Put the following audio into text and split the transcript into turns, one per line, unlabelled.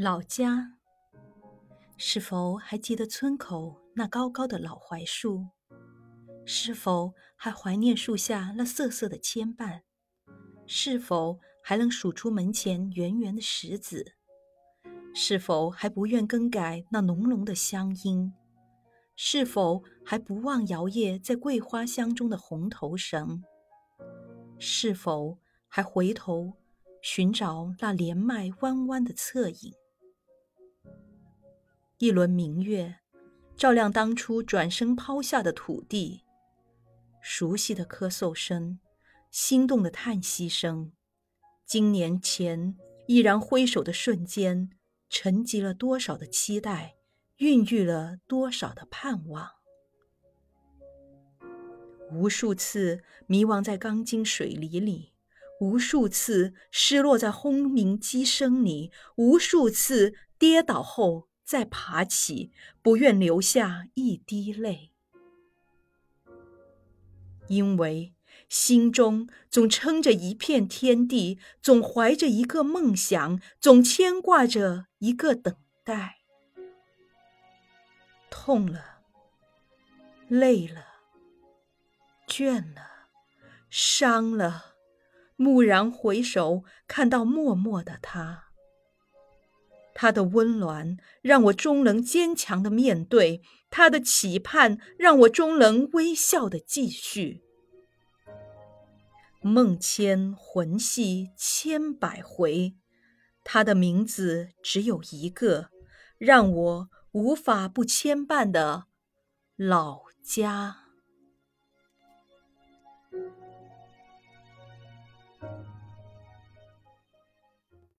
老家，是否还记得村口那高高的老槐树？是否还怀念树下那瑟瑟的牵绊？是否还能数出门前圆圆的石子？是否还不愿更改那浓浓的乡音？是否还不忘摇曳在桂花香中的红头绳？是否还回头寻找那连麦弯弯的侧影？一轮明月，照亮当初转身抛下的土地。熟悉的咳嗽声，心动的叹息声。今年前毅然挥手的瞬间，沉积了多少的期待，孕育了多少的盼望。无数次迷惘在钢筋水泥里，无数次失落在轰鸣机声里，无数次跌倒后。再爬起，不愿流下一滴泪，因为心中总撑着一片天地，总怀着一个梦想，总牵挂着一个等待。痛了，累了，倦了，伤了，蓦然回首，看到默默的他。他的温暖让我终能坚强的面对，他的期盼让我终能微笑的继续。梦牵魂系千百回，他的名字只有一个，让我无法不牵绊的老家。